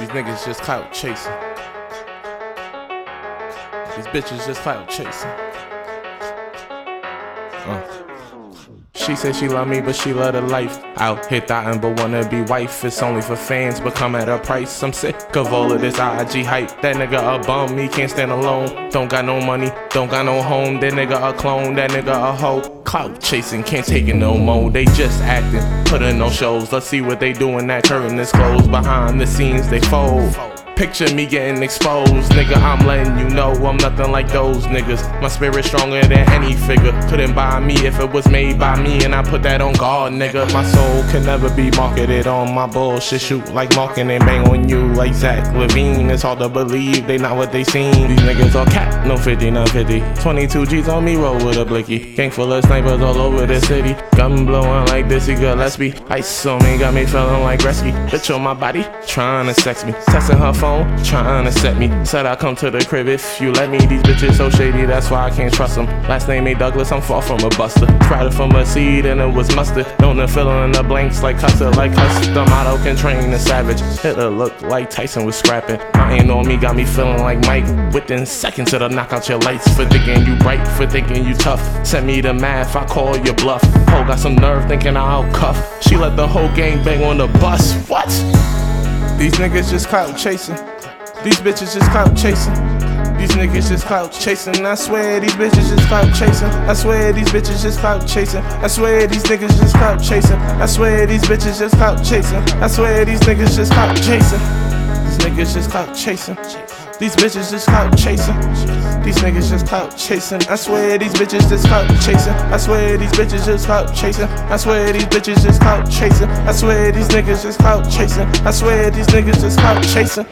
These niggas just clout chasing. These bitches just clout chasing. Uh. She said she love me, but she love the life. Out here thotting, but wanna be wife. It's only for fans, but come at a price. I'm sick of all of this IG hype. That nigga a bum, he can't stand alone. Don't got no money, don't got no home. That nigga a clone, that nigga a hoe. Clout chasing, can't take it no more. They just acting, putting no shows. Let's see what they doing. That curtain is closed. Behind the scenes, they fold. Picture me getting exposed, nigga. I'm letting you know I'm nothing like those niggas. My spirit stronger than any figure. Couldn't buy me if it was made by me, and I put that on God, nigga. My soul can never be marketed on my bullshit. Shoot like marking and bang on you like Zach LaVine. It's hard to believe they not what they seen. These niggas all cat, no 50, no 50. 22 G's on me, roll with a blicky. Gang full of snipers all over the city. Gun blowing like this, Gillespie. Ice on me, got me feeling like Gretzky. Bitch on my body, trying to sex me. Testing her phone phone, trying to set me. Said I come to the crib if you let me. These bitches so shady, that's why I can't trust them. Last name ain't Douglas, I'm far from a buster. It from a seed and it was mustard. Known to fill in the blanks like custard, like custom. Auto can train a savage. Hitler look like Tyson was scrapping. I ain't on me, got me feeling like Mike. Within seconds it'll knock out your lights. For thinking you bright, for thinking you tough. Send me the math, I call your bluff. Ho got some nerve thinking I'll cuff. She let the whole gang bang on the bus. What? These niggas just clout chasing. These bitches just clout chasing. These niggas just clout chasing. I swear these bitches just clout chasing. I swear these bitches just clout chasing. I swear these niggas just clout chasing. I swear these bitches just clout chasing. I swear these niggas just clout chasing. These niggas just clout chasing. These bitches just clout chasing. These niggas just clout chasing. I swear these bitches just clout chasing. I swear these bitches just clout chasing. I swear these bitches just clout chasing. I swear these niggas just clout chasing. I swear these niggas just clout chasing.